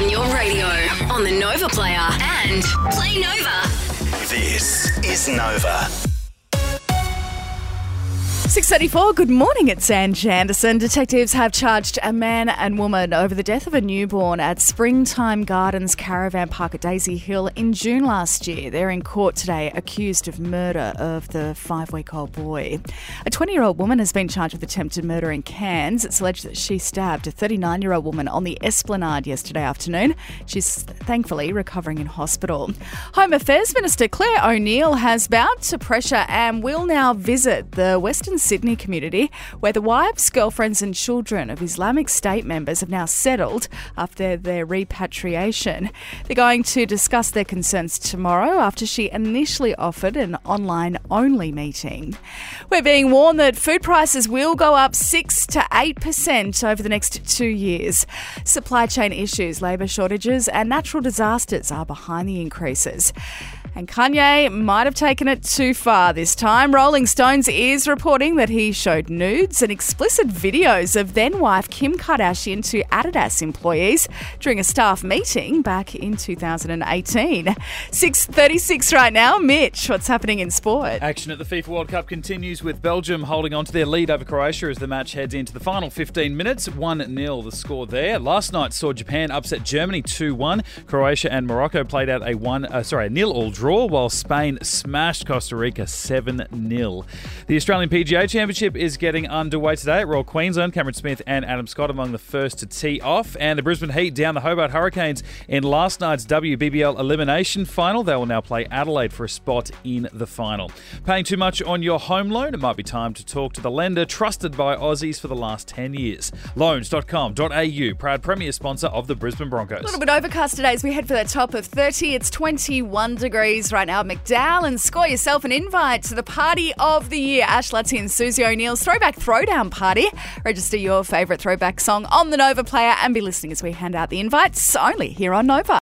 on your radio, on the Nova Player, and Play Nova. This is Nova. 634, good morning, it's Ange Anderson. Detectives have charged a man and woman over the death of a newborn at Springtime Gardens Caravan Park at Daisy Hill in June last year. They're in court today accused of murder of the five week old boy. A 20 year old woman has been charged with attempted murder in Cairns. It's alleged that she stabbed a 39 year old woman on the Esplanade yesterday afternoon. She's thankfully recovering in hospital. Home Affairs Minister Clare O'Neil has bowed to pressure and will now visit the Western Sydney community, where the wives, girlfriends, and children of Islamic State members have now settled after their repatriation. They're going to discuss their concerns tomorrow after she initially offered an online only meeting. We're being warned that food prices will go up 6 to 8% over the next two years. Supply chain issues, labour shortages, and natural disasters are behind the increases. And Kanye might have taken it too far this time. Rolling Stones is reporting that he showed nudes and explicit videos of then wife Kim Kardashian to Adidas employees during a staff meeting back in 2018. 6:36 right now. Mitch, what's happening in sport? Action at the FIFA World Cup continues with Belgium holding on to their lead over Croatia as the match heads into the final 15 minutes. 1 0 the score there. Last night saw Japan upset Germany 2 1. Croatia and Morocco played out a one, uh, sorry, a nil all draw, while Spain smashed Costa Rica 7 0. The Australian PGA Championship is getting underway today at Royal Queensland. Cameron Smith and Adam Scott among the first to tee off. And the Brisbane Heat down the Hobart Hurricanes in last night's WBBL elimination final. They will now play Adelaide for a spot in the final. Paying too much on your home loan? It might be time to talk to the lender trusted by Aussies for the last 10 years. Loans.com.au, proud premier sponsor of the Brisbane Broncos. A little bit overcast today as we head for that top of 30. It's 21 degrees right now at McDowall and score yourself an invite to the party of the year. Ash Luttsy and Susie O'Neill's Throwback Throwdown Party. Register your favourite throwback song on the Nova player and be listening as we hand out the invites only here on Nova.